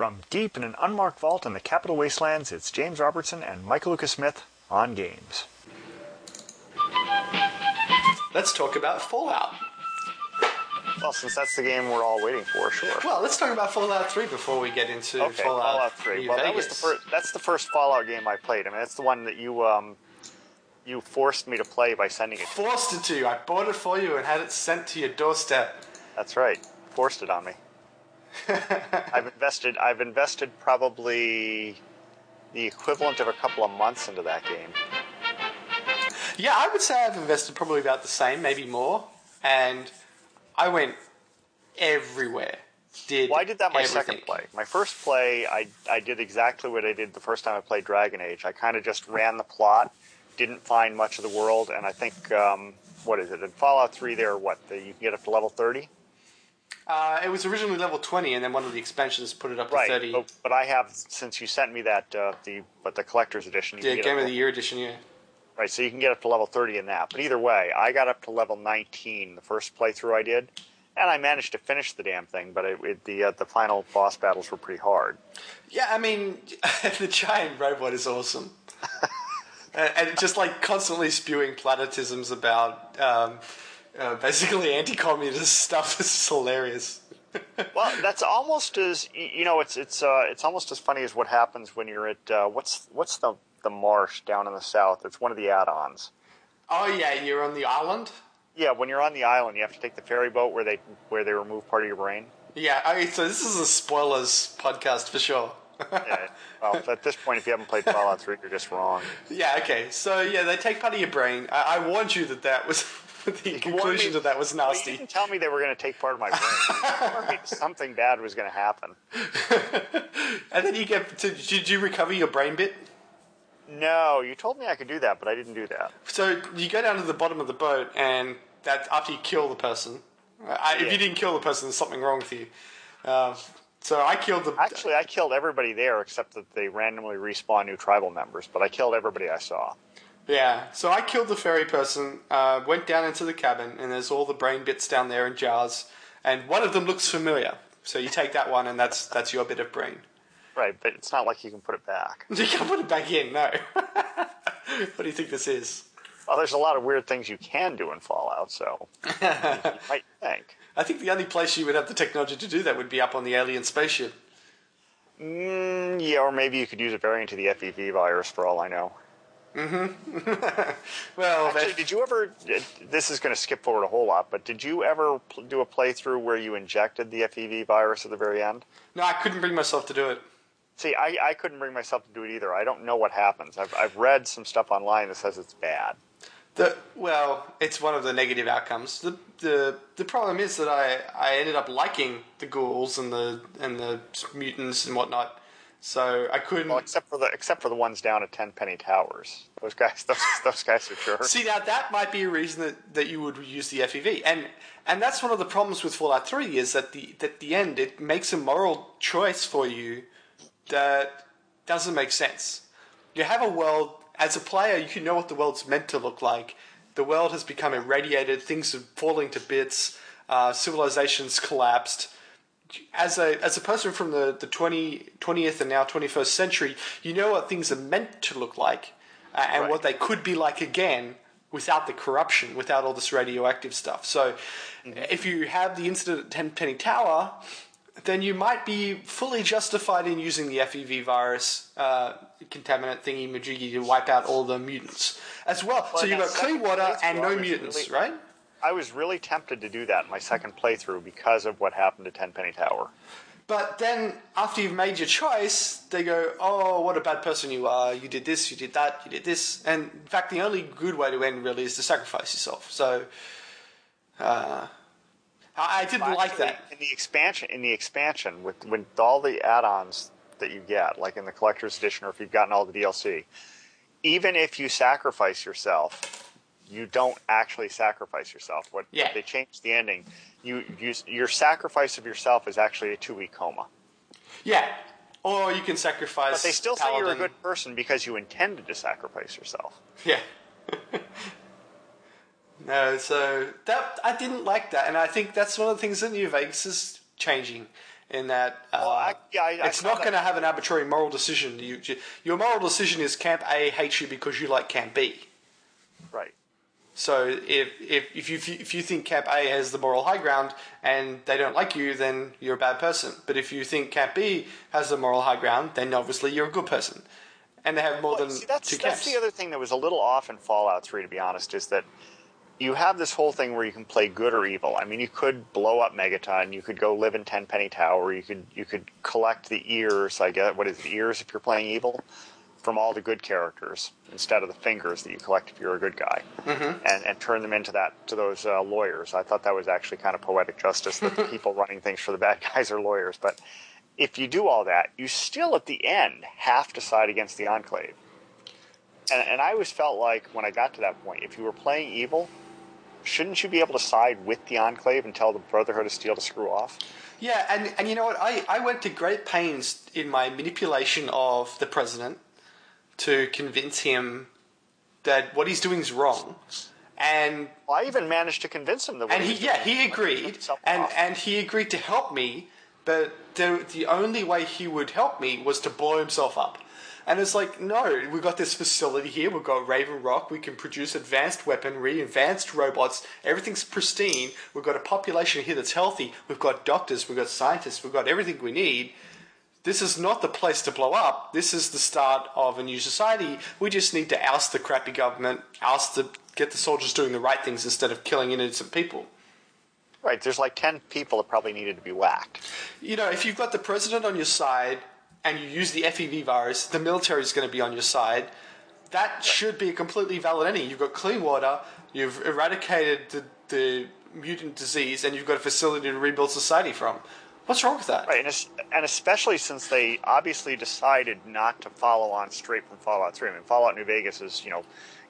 From deep in an unmarked vault in the capital wastelands, it's James Robertson and Michael Lucas Smith on games. Let's talk about Fallout. Well, since that's the game we're all waiting for, sure. Well, let's talk about Fallout 3 before we get into Okay, Fallout, Fallout 3. New Well, that was the Vegas. first. That's the first Fallout game I played. I mean, that's the one that you um, you forced me to play by sending it. Forced it to you. I bought it for you and had it sent to your doorstep. That's right. Forced it on me. I've invested. I've invested probably the equivalent of a couple of months into that game. Yeah, I would say I've invested probably about the same, maybe more. And I went everywhere. Did Well, I did that my everything. second play. My first play, I I did exactly what I did the first time I played Dragon Age. I kind of just ran the plot, didn't find much of the world, and I think um, what is it in Fallout Three? There, what the, you can get up to level thirty, Uh, it was originally level 20, and then one of the expansions put it up to 30. But, but I have since you sent me that uh, the but the collector's edition. You yeah, Game of the Year edition, yeah. Right, so you can get up to level 30 in that. But either way, I got up to level 19 the first playthrough I did, and I managed to finish the damn thing. But it, it, the uh, the final boss battles were pretty hard. Yeah, I mean, the giant robot is awesome. and, and just like constantly spewing platitudes about um, uh, basically anti communist stuff is hilarious. Well, that's almost as you know, it's it's uh, it's almost as funny as what happens when you're at uh, what's what's the the marsh down in the south. It's one of the add-ons. Oh, yeah, you're on the island? Yeah, when you're on the island, you have to take the ferry boat where they where they remove part of your brain. Yeah, okay, so this is a spoilers podcast for sure. Yeah. well, at this point, if you haven't played Fallout 3, you're just wrong. yeah, okay, so yeah, they take part of your brain. I, I warned you that that was. The conclusion me- to that was Well, you nasty. didn't tell me they were going to take part of my brain. You told me Something bad was going to happen. And then you get. To, did you recover your brain bit? No, you told me I could do that, but I didn't do that. So you go down to the bottom of the boat, and that after you kill the person, I, if you didn't kill the person, there's something wrong with you. Uh, so I killed the. Actually, I killed everybody there except that they randomly respawn new tribal members, but I killed everybody I saw. Yeah. So I killed the ferry person. Uh, went down into the cabin, and there's all the brain bits down there in jars, and one of them looks familiar. So you take that one, and that's that's your bit of brain. Right, but it's not like you can put it back. You can't put it back in. No. what do you think this is? Well, there's a lot of weird things you can do in Fallout, so you might think. I think the only place you would have the technology to do that would be up on the alien spaceship. Mm, yeah, or maybe you could use a variant of the FEV virus for all I know. Mm-hmm. Well, Actually, that- did you ever? This is going to skip forward a whole lot, but did you ever do a playthrough where you injected the FEV virus at the very end? no, I couldn't bring myself to do it. See, I, I couldn't bring myself to do it either. I don't know what happens. I've, I've read some stuff online that says it's bad. The, well, it's one of the negative outcomes. The, the the problem is that I, I ended up liking the ghouls and the and the mutants and whatnot. So I couldn't Well, except for the except for the ones down at Tenpenny Towers. Those guys, those, those guys are jerks. see now that might be a reason that, that you would use the FEV. And and that's one of the problems with Fallout 3 is that the at the end it makes a moral choice for you that doesn't make sense. You have a world as a player, you can know what the world's meant to look like. The world has become irradiated, things are falling to bits, uh, civilizations collapsed. As a as a person from the, the 20, 20th and now 21st century, you know what things are meant to look like uh, and Right. what they could be like again without the corruption, without all this radioactive stuff. So, if you have the incident at Tenpenny Tower, then you might be fully justified in using the FEV virus uh, contaminant thingy majiggy to wipe out all the mutants as well. so you've got clean water and no mutants, really- right? I was really tempted to do that in my second playthrough because of what happened to Tenpenny Tower. But then after you've made your choice, they go, "Oh, what a bad person you are! You did this, you did that, you did this." And in fact, the only good way to end really is to sacrifice yourself. So, uh, I, I didn't like that. in the expansion. In the expansion, with with all the add-ons that you get, like in the collector's edition, or if you've gotten all the DLC, even if you sacrifice yourself, you don't actually sacrifice yourself. What, Yeah. what they changed the ending. You, you your sacrifice of yourself is actually a two-week coma. Yeah. Or you can sacrifice. But they still say you're a good person because you intended to sacrifice yourself. Yeah. no, so that I didn't like that, and I think that's one of the things that New Vegas is changing. in that uh, Well, I- yeah, I- I it's saw not going to have an arbitrary moral decision. You, you, your moral decision is Camp A hates you because you like Camp B. Right. So if if if you if you think Camp A has the moral high ground and they don't like you, then you're a bad person. But if you think Camp B has the moral high ground, then obviously you're a good person. And they have more Well, than see, that's two that's the other thing that was a little off in Fallout 3, to be honest, is that you have this whole thing where you can play good or evil. I mean, you could blow up Megaton, you could go live in Tenpenny Tower, you could you could collect the ears. I guess uh, what is it, ears if you're playing evil, from all the good characters instead of the fingers that you collect if you're a good guy, Mm-hmm. and and turn them into that to those uh, lawyers. I thought that was actually kind of poetic justice that the people running things for the bad guys are lawyers, but. If you do all that, you still at the end have to side against the Enclave. And, and I always felt like when I got to that point, if you were playing evil, shouldn't you be able to side with the Enclave and tell the Brotherhood of Steel to screw off? Yeah, and, and you know what? I, I went to great pains in my manipulation of the president to convince him that what he's doing is wrong. And I even managed to convince him that. what and he yeah he agreed and off. and he agreed to help me but the the only way he would help me was to blow himself up. And it's like no we've got this facility here. We've got raven rock. We can produce advanced weaponry advanced robots. Everything's pristine. We've got a population here that's healthy. We've got doctors. We've got scientists. We've got everything we need this is not the place to blow up. This is the start of a new society. We just need to oust the crappy government, oust the get the soldiers doing the right things instead of killing innocent people. right, there's like ten people that probably needed to be whacked. You know, if you've got the president on your side and you use the FEV virus, the military is going to be on your side. That should be a completely valid ending. You've got clean water, you've eradicated the, the mutant disease, and you've got a facility to rebuild society from. What's wrong with that? Right, and, and especially since they obviously decided not to follow on straight from Fallout 3. I mean, Fallout New Vegas is, you know,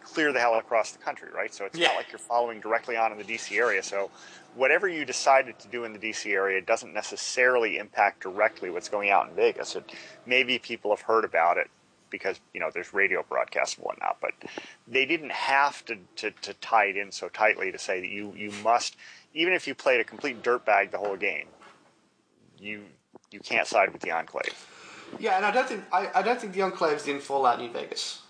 clear the hell across the country, right? So it's Yeah. not like you're following directly on in the DC area. So whatever you decided to do in the DC area doesn't necessarily impact directly what's going out in Vegas. It, maybe people have heard about it because, you know, there's radio broadcasts and whatnot, but they didn't have to, to, to tie it in so tightly to say that you, you must, even if you played a complete dirtbag the whole game, you you can't side with the Enclave. Yeah, and I don't think I, I don't think the Enclave's in Fallout New Vegas.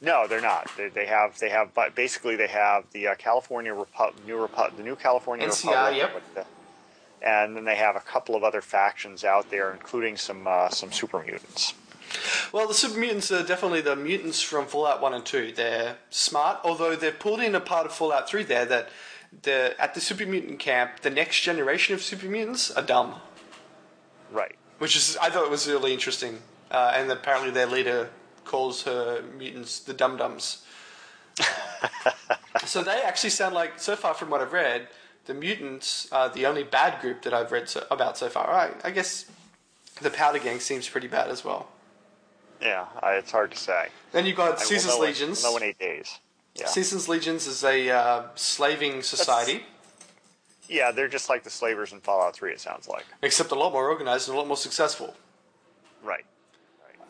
No, they're not. They, they have they have but basically they have the uh, California Repu- new Repu- the new California NCR, Republic, yep. with the- and then they have a couple of other factions out there, including some uh, some super mutants. Well, the super mutants are definitely the mutants from Fallout One and Two. They're smart, although they've pulled in a part of Fallout Three there that the at the super mutant camp, the next generation of super mutants are dumb, Right. which is I thought it was really interesting. Uh, and apparently their leader calls her mutants the dum dums. so they actually sound like, so far from what I've read, the mutants are the only bad group that I've read so, about so far. I, I guess the Powder Gang seems pretty bad as well. Yeah, I, it's hard to say. Then you've got I Caesar's Legions. Know in eight days. Yeah. Caesar's Legions is a uh, slaving society, yeah, they're just like the slavers in Fallout 3. It sounds like. except a lot more organized and a lot more successful. Right.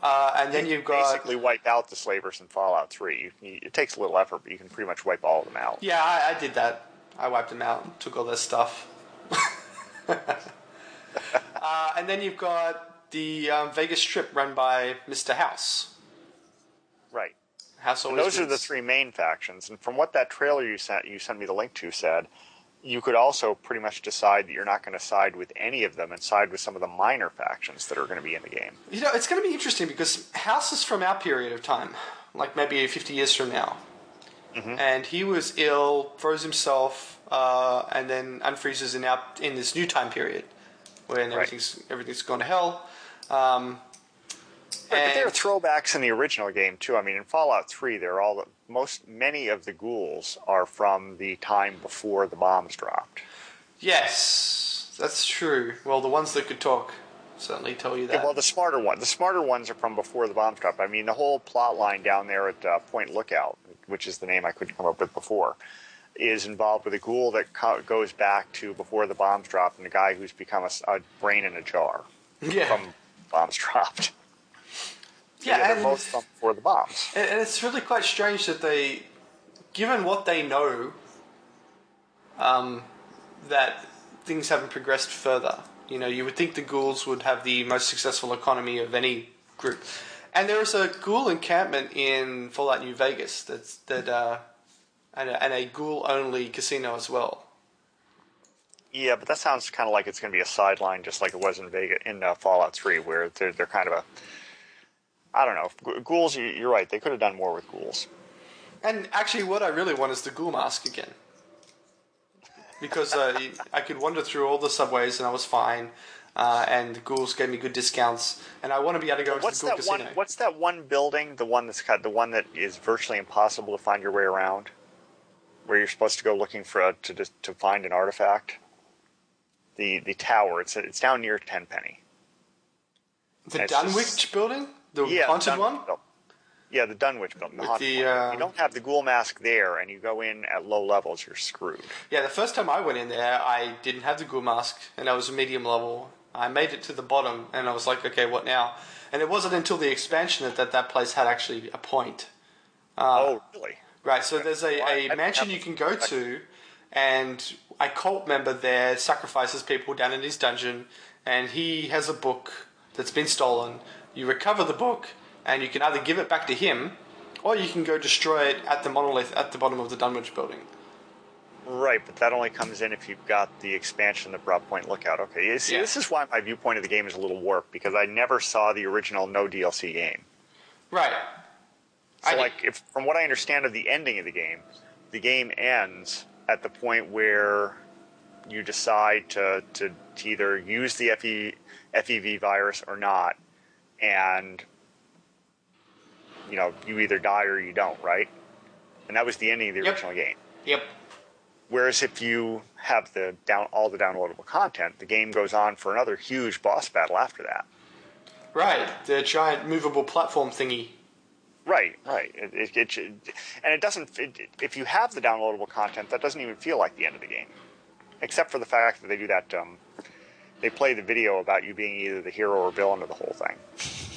Uh, and then you've got basically wipe out the slavers in Fallout 3. You, you, it takes a little effort, but you can pretty much wipe all of them out. yeah, I, I did that. I wiped them out, took all their stuff. uh, and then you've got the um, Vegas Strip run by Mr. House. Right. House And always those are the three main factions. And from what that trailer you sent you sent me the link to said, you could also pretty much decide that you're not going to side with any of them and side with some of the minor factions that are going to be in the game. You know, it's going to be interesting because House is from our period of time, like maybe 50 years from now. Mm-hmm. And he was ill, froze himself, uh, and then unfreezes in, our, in this new time period when Right. everything's, everything's gone to hell. Um, Right, but there are throwbacks in the original game too. I mean, in Fallout 3, they're all the, most many of the ghouls are from the time before the bombs dropped. Yes, that's true. Well, the ones that could talk certainly tell you that. Yeah, well, the smarter one, the smarter ones are from before the bombs dropped. I mean, the whole plot line down there at uh, Point Lookout, which is the name I couldn't come up with before, is involved with a ghoul that co- goes back to before the bombs dropped, and a guy who's become a brain in a jar yeah, from bombs dropped. Yeah, and, from before the bombs. and and it's really quite strange that they, given what they know, um, that things haven't progressed further. You know, you would think the ghouls would have the most successful economy of any group. And there is a ghoul encampment in Fallout New Vegas that's that uh, and a, and a ghoul only casino as well. Yeah, but that sounds kind of like it's going to be a sideline, just like it was in Vegas in uh, Fallout Three, where they're they're kind of a. I don't know. Ghouls, you- you're right. They could have done more with ghouls. And actually, what I really want is the ghoul mask again. Because uh, I could wander through all the subways and I was fine, uh, and the ghouls gave me good discounts, and I want to be able to go What's the ghoul that casino. one? What's that one building? The one that's got the one that is virtually impossible to find your way around, where you're supposed to go looking for a, to to find an artifact. The the tower. It's it's down near Tenpenny. the Dunwich building, the Yeah, haunted one. oh, Yeah, the Dunwich building. The the, one. uh, If you don't have the ghoul mask there, and you go in at low levels, you're screwed. Yeah, the first time I went in there, I didn't have the ghoul mask, and I was a medium level. I made it to the bottom, and I was like, okay, what now? And it wasn't until the expansion that that, that place had actually a point. oh, really? Right, so there's a, Well, I- a I- mansion you can go to, and a cult member there sacrifices people down in his dungeon, and he has a book that's been stolen. You recover the book, and you can either give it back to him, or you can go destroy it at the monolith at the bottom of the Dunwich building. Right, but that only comes in if you've got the expansion, the Broad Point Lookout. Okay, you see, Yeah. this is why my viewpoint of the game is a little warped because I never saw the original no DLC game. Right. So, I- like, if from what I understand of the ending of the game, the game ends at the point where you decide to to, to either use the FE, FEV virus or not, and you know you either die or you don't, right? And that was the ending of the Yep. original game. Yep. Whereas if you have the down all the downloadable content, the game goes on for another huge boss battle after that. Right. The giant movable platform thingy. Right, right. It, it, it, and it doesn't. It, if you have the downloadable content, that doesn't even feel like the end of the game, except for the fact that they do that. Um, they play the video about you being either the hero or villain of the whole thing.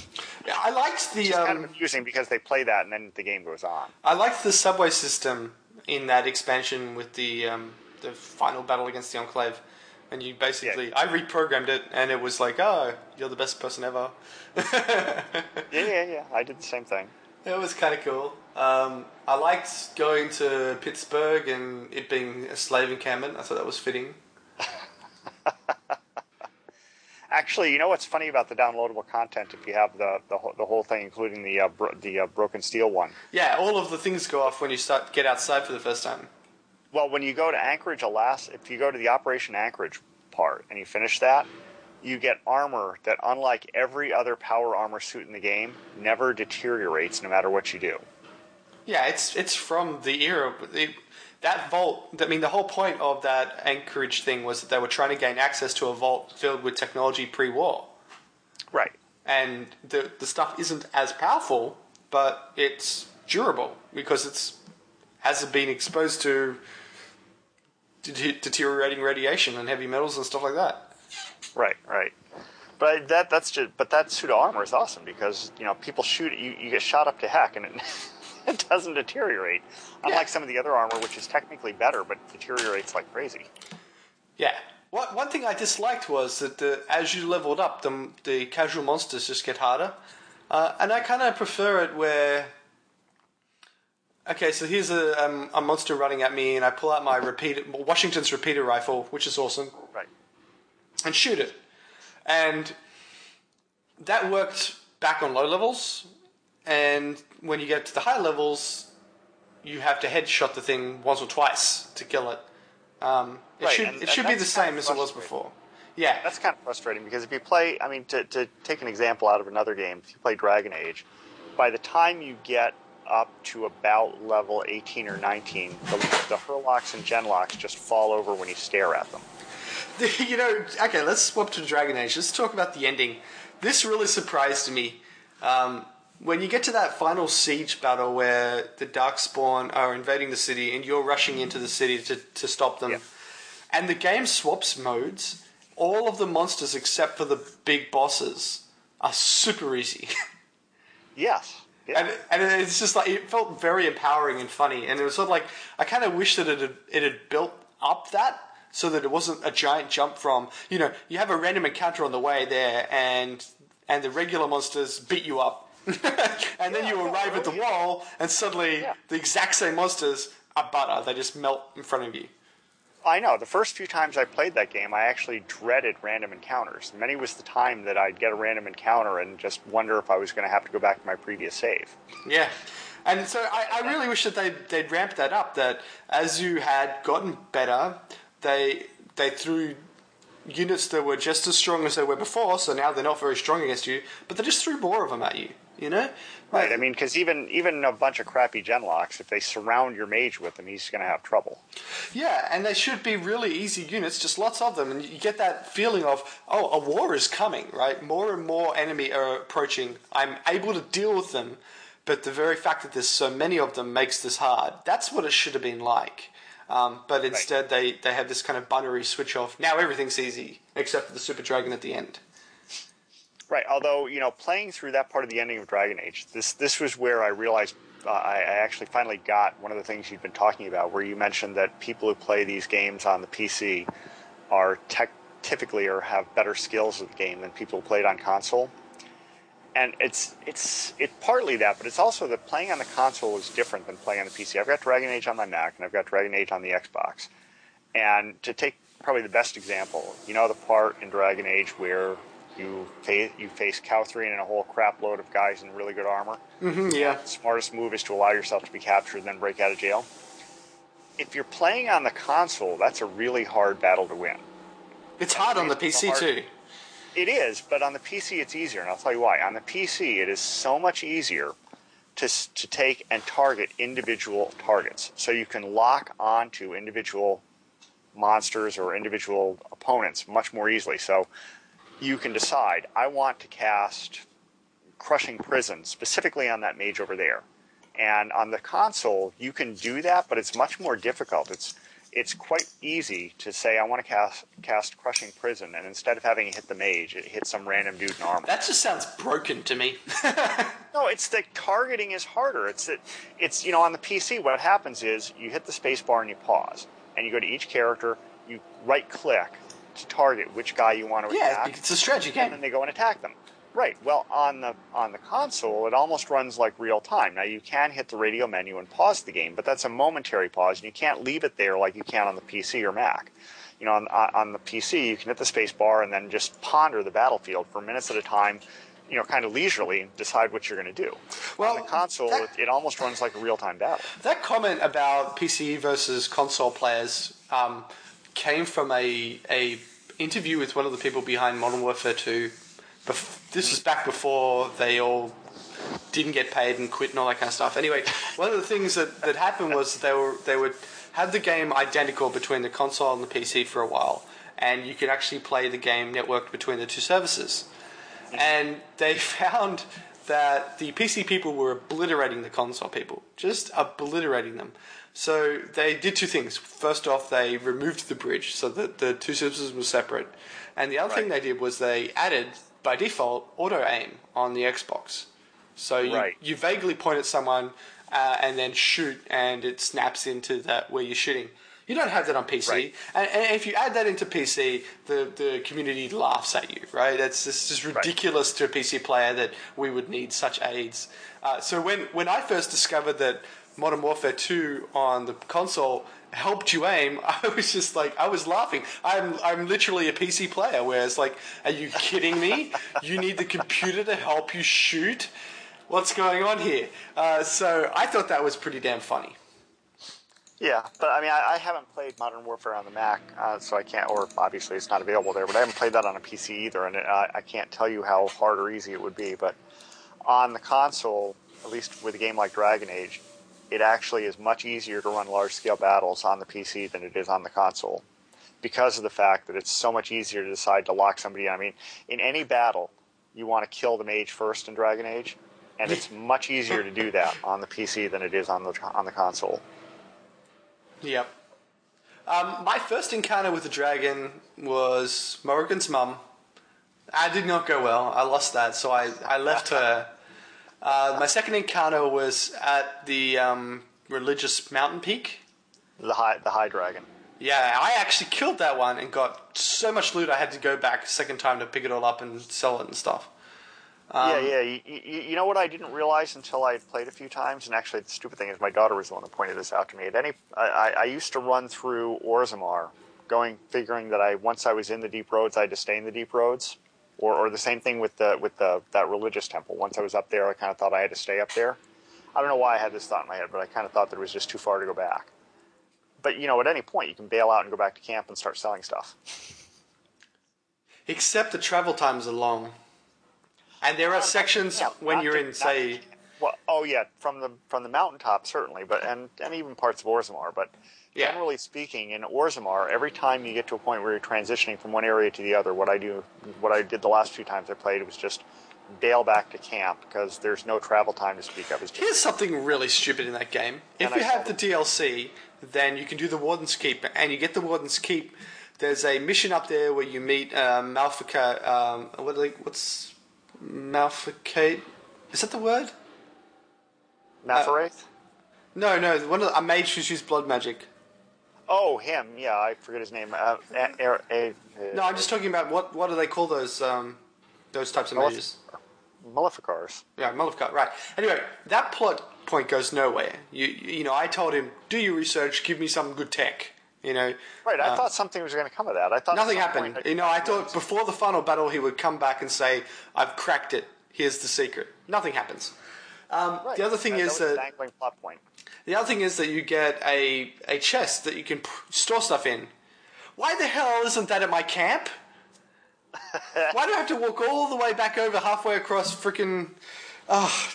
Yeah, I liked the It's kind of um, amusing because they play that and then the game goes on. I liked the subway system in that expansion with the um, the final battle against the Enclave. And you basically, I reprogrammed it, and it was like, oh, you're the best person ever. Yeah, yeah, yeah. I did the same thing. It was kind of cool. Um, I liked going to Pittsburgh and it being a slave encampment. I thought that was fitting. Actually, you know what's funny about the downloadable content? If you have the the, whole- the whole thing, including the uh, bro- the uh, broken steel one. Yeah, all of the things go off when you start get outside for the first time. Well, when you go to Anchorage, Alaska, if you go to the Operation Anchorage part and you finish that, you get armor that, unlike every other power armor suit in the game, never deteriorates no matter what you do. Yeah, it's it's from the era. but It, that vault. I mean, the whole point of that Anchorage thing was that they were trying to gain access to a vault filled with technology pre-war, Right. and the the stuff isn't as powerful, but it's durable because it's hasn't been exposed to de- deteriorating radiation and heavy metals and stuff like that. Right. Right. But that that's just but that suit of armor is awesome because you know people shoot it, you you get shot up to heck and it it doesn't deteriorate. Unlike Yeah. some of the other armor, which is technically better but deteriorates like crazy. Yeah. What, one thing I disliked was that the, as you leveled up, the, the casual monsters just get harder. Uh, and I kind of prefer it where. Okay, so here's a, um, a monster running at me, and I pull out my repeater, Washington's repeater rifle, which is awesome, Right. and shoot it. And that worked back on low levels, and when you get to the high levels, you have to headshot the thing once or twice to kill it. Um, it Right, should and- it should be the same as it was before. Yeah, That's kind of frustrating because if you play, I mean, to, to take an example out of another game, if you play Dragon Age, by the time you get up to about level 18 or 19, the, the Hurlocks and Genlocks just fall over when you stare at them. you know. Okay, let's swap to Dragon Age. Let's talk about the ending. This really surprised me. Um, when you get to that final siege battle where the Darkspawn are invading the city and you're rushing into the city to, to stop them, Yeah. and the game swaps modes, all of the monsters except for the big bosses are super easy. Yes. Yeah. and, and it's just like it felt very empowering and funny and it was sort of like i kind of wish that it had, it had built up that so that it wasn't a giant jump from you know you have a random encounter on the way there and and the regular monsters beat you up, and then you arrive at the wall and suddenly Yeah. the exact same monsters are butter. They just melt in front of you. I know. The first few times I played that game, I actually dreaded random encounters. Many was the time that I'd get a random encounter and just wonder if I was going to have to go back to my previous save. Yeah. And so I, I really wish that they'd, they'd ramped that up, that as you had gotten better, they they threw units that were just as strong as they were before, so now they're not very strong against you, but they just threw more of them at you, you know? Right. I mean, because even even a bunch of crappy genlocks, if they surround your mage with them, he's going to have trouble. Yeah, and they should be really easy units, just lots of them, and you get that feeling of, oh, a war is coming, right? More and more enemy are approaching. I'm able to deal with them, but the very fact that there's so many of them makes this hard. That's what it should have been like. Um, but instead, they, they have this kind of binary switch off. Now everything's easy, except for the Super Dragon at the end. Right. Although you know, playing through that part of the ending of Dragon Age, this this was where I realized uh, I, I actually finally got one of the things you've been talking about, where you mentioned that people who play these games on the PC are tech, typically or have better skills at the game than people who play it on console. And it's it's it's partly that, but it's also that playing on the console is different than playing on the PC. I've got Dragon Age on my Mac, and I've got Dragon Age on the Xbox. And to take probably the best example, you know the part in Dragon Age where you face, you face and a whole crap load of guys in really good armor. Mm-hmm, yeah. The smartest move is to allow yourself to be captured and then break out of jail. If you're playing on the console, that's a really hard battle to win. It's hard on the PC, hard- too. It is, but on the PC it's easier, and I'll tell you why. On the PC, it is so much easier to to take and target individual targets, so you can lock onto individual monsters or individual opponents much more easily. So you can decide, I want to cast Crushing Prison specifically on that mage over there. And on the console, you can do that, but it's much more difficult. It's it's quite easy to say I want to cast cast Crushing Prison, and instead of having it hit the mage, it hits some random dude in armor. That just sounds broken to me. No, it's the targeting is harder. It's that it's you know on the PC what happens is you hit the space bar and you pause, and you go to each character, you right click to target which guy you want to yeah, attack, it's a strategy and game. then they go and attack them. Right. Well, on the on the console, it almost runs like real time. Now you can hit the radio menu and pause the game, but that's a momentary pause, and you can't leave it there like you can on the PC or Mac. You know, on, on the PC, you can hit the space bar and then just ponder the battlefield for minutes at a time. You know, kind of leisurely, and decide what you're going to do. Well, on the console, that- it, it almost runs like a real time battle. That comment about PC versus console players um, came from a a interview with one of the people behind Modern Warfare 2. Bef- this was back before they all didn't get paid and quit and all that kind of stuff. Anyway, one of the things that, that happened was they were they would have the game identical between the console and the PC for a while, and you could actually play the game networked between the two services. Mm-hmm. And they found that the PC people were obliterating the console people, just obliterating them. So they did two things. First off, they removed the bridge so that the two services were separate. And the other thing they did was they added, by default, auto aim on the Xbox. So you, Right. you vaguely point at someone uh, and then shoot, and it snaps into that where you're shooting. You don't have that on PC, Right. and, and if you add that into PC, the, the community laughs at you, right? It's it's just ridiculous to a PC player that we would need such aids. Uh, so when when I first discovered that Modern Warfare 2 on the console helped you aim, I was just like, I was laughing. I'm I'm literally a PC player, where it's like, are you kidding me? you need the computer to help you shoot. What's going on here? Uh, so I thought that was pretty damn funny. Yeah, but I mean, I, I haven't played Modern Warfare on the Mac, uh, so I can't. Or obviously, it's not available there. But I haven't played that on a PC either, and it, I, I can't tell you how hard or easy it would be. But on the console, at least with a game like Dragon Age, it actually is much easier to run large-scale battles on the PC than it is on the console, because of the fact that it's so much easier to decide to lock somebody in. I mean, in any battle, you want to kill the mage first in Dragon Age, and it's much easier to do that on the PC than it is on the on the console. Yep. Um, my first encounter with the dragon was Morrigan's mum. I did not go well. I lost that, so I, I left her. Uh, my second encounter was at the um, religious mountain peak. The high the high dragon. Yeah, I actually killed that one and got so much loot I had to go back a second time to pick it all up and sell it and stuff. Um, yeah, yeah. You, you, you know what I didn't realize until I had played a few times, and actually the stupid thing is my daughter was the one who pointed this out to me. At any, I, I, used to run through Orzammar, going figuring that I once I was in the deep roads, I had to stay in the deep roads, or, or the same thing with the with the that religious temple. Once I was up there, I kind of thought I had to stay up there. I don't know why I had this thought in my head, but I kind of thought that it was just too far to go back. But you know, at any point, you can bail out and go back to camp and start selling stuff. Except the travel times are long. And there are sections Yeah, when you're to- in, not- say, Well, oh yeah, from the from the mountaintop certainly, but and and even parts of Orzammar. But Yeah. generally speaking, in Orzammar, every time you get to a point where you're transitioning from one area to the other, what I do, what I did the last few times I played was just bail back to camp because there's no travel time to speak of. Here's something really stupid in that game. If And you I have the DLC, then you can do the Warden's Keep, and you get the Warden's Keep. There's a mission up there where you meet um, Malfica. Um, what they, what's Malficate? Is that the word? Matherath. No, no. One of the, a mage who's used blood magic. oh, him. Yeah, I forget his name. Uh, a, a, No, I'm just talking about what what do they call those um, those types of Malef- mages? Maleficars. Yeah, Maleficar. Right. Anyway, that plot point goes nowhere. You you know, I told him, do your research, give me some good tech. You know, Right. I Uh, thought something was going to come of that. I thought Nothing happened. You know, I thought before the final battle he would come back and say, "I've cracked it. Here's the secret." Nothing happens. Um, Right. The other thing That- is that was a that dangling plot point. the other thing is that you get a a chest that you can p- store stuff in. Why the hell isn't that at my camp? Why do I have to walk all the way back over halfway across freaking? Oh,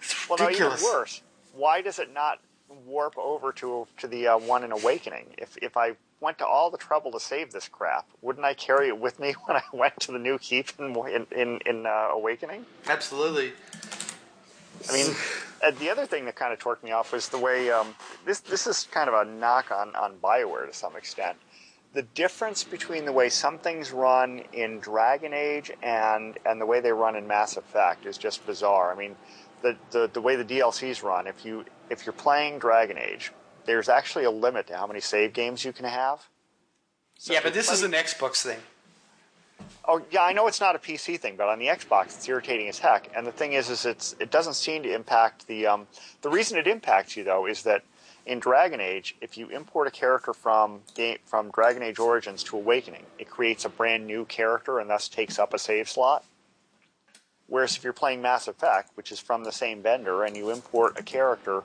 it's Well, no, even worse. Why does it not warp over to to the uh, one in Awakening? If if I went to all the trouble to save this crap, wouldn't I carry it with me when I went to the new keep in in in, uh, Awakening? Absolutely. I mean, uh, the other thing that kind of torqued me off was the way um, this this is kind of a knock on on Bioware to some extent. The difference between the way some things run in Dragon Age and and the way they run in Mass Effect is just bizarre. I mean, the the, the way the DLCs run, if you if you're playing Dragon Age, there's actually a limit to how many save games you can have. So yeah, but this is an Xbox thing. Oh yeah, I know it's not a PC thing, but on the Xbox, it's irritating as heck. And the thing is, is it's it doesn't seem to impact the um, the reason it impacts you though is that in Dragon Age, if you import a character from game from Dragon Age Origins to Awakening, it creates a brand new character and thus takes up a save slot. Whereas if you're playing Mass Effect, which is from the same vendor, and you import a character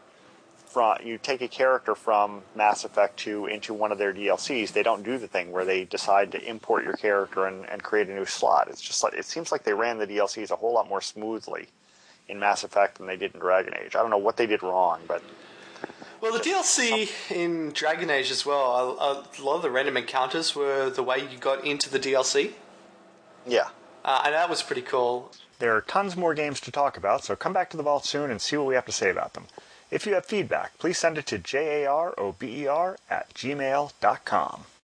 from you take a character from Mass Effect 2 into one of their DLCs, they don't do the thing where they decide to import your character and, and create a new slot. It's just like it seems like they ran the DLCs a whole lot more smoothly in Mass Effect than they did in Dragon Age. I don't know what they did wrong, but Well, the DLC in Dragon Age as well, a, a lot of the random encounters were the way you got into the DLC, yeah. uh, and that was pretty cool. There are tons more games to talk about, so come back to the vault soon and see what we have to say about them. If you have feedback, please send it to jarober at gmail.com.